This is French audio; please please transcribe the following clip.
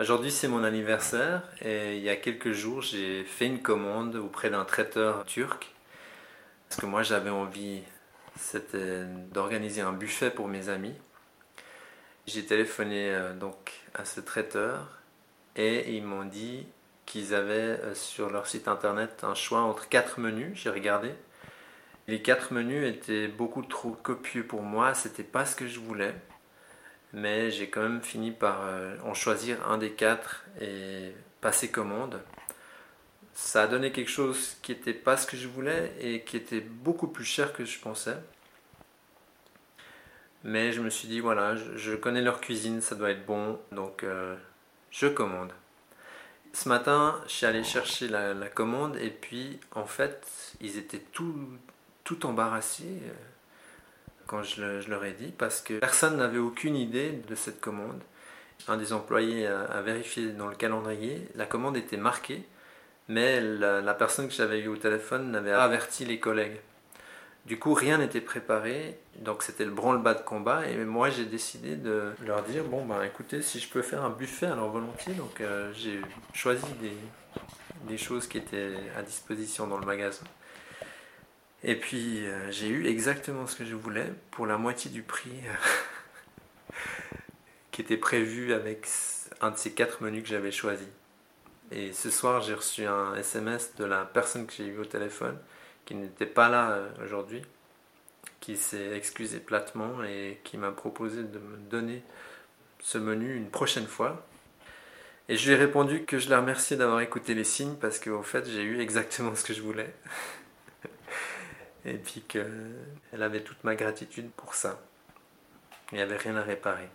Aujourd'hui c'est mon anniversaire et il y a quelques jours j'ai fait une commande auprès d'un traiteur turc parce que moi j'avais envie d'organiser un buffet pour mes amis. J'ai téléphoné euh, donc à ce traiteur et ils m'ont dit qu'ils avaient euh, sur leur site internet un choix entre quatre menus. J'ai regardé. Les quatre menus étaient beaucoup trop copieux pour moi, c'était pas ce que je voulais mais j'ai quand même fini par euh, en choisir un des quatre et passer commande. Ça a donné quelque chose qui n'était pas ce que je voulais et qui était beaucoup plus cher que je pensais. Mais je me suis dit, voilà, je, connais leur cuisine, ça doit être bon, donc euh, je commande. Ce matin, je suis allé chercher la, commande et puis en fait, ils étaient tout, tout embarrassés quand je, leur ai dit, parce que personne n'avait aucune idée de cette commande. Un des employés a, vérifié dans le calendrier, la commande était marquée, mais la, personne que j'avais eu au téléphone n'avait averti les collègues. Du coup, rien n'était préparé, donc c'était le branle-bas de combat. Et moi, j'ai décidé de leur dire bon, ben écoutez, si je peux faire un buffet, alors volontiers. Donc, euh, j'ai choisi des, choses qui étaient à disposition dans le magasin. Et puis euh, j'ai eu exactement ce que je voulais pour la moitié du prix euh, qui était prévu avec un de ces quatre menus que j'avais choisi. Et ce soir, j'ai reçu un SMS de la personne que j'ai eu au téléphone, qui n'était pas là euh, aujourd'hui, qui s'est excusé platement et qui m'a proposé de me donner ce menu une prochaine fois. Et je lui ai répondu que je la remerciais d'avoir écouté les signes parce qu'au fait, j'ai eu exactement ce que je voulais. et puis qu'elle avait toute ma gratitude pour ça. Il n'y avait rien à réparer.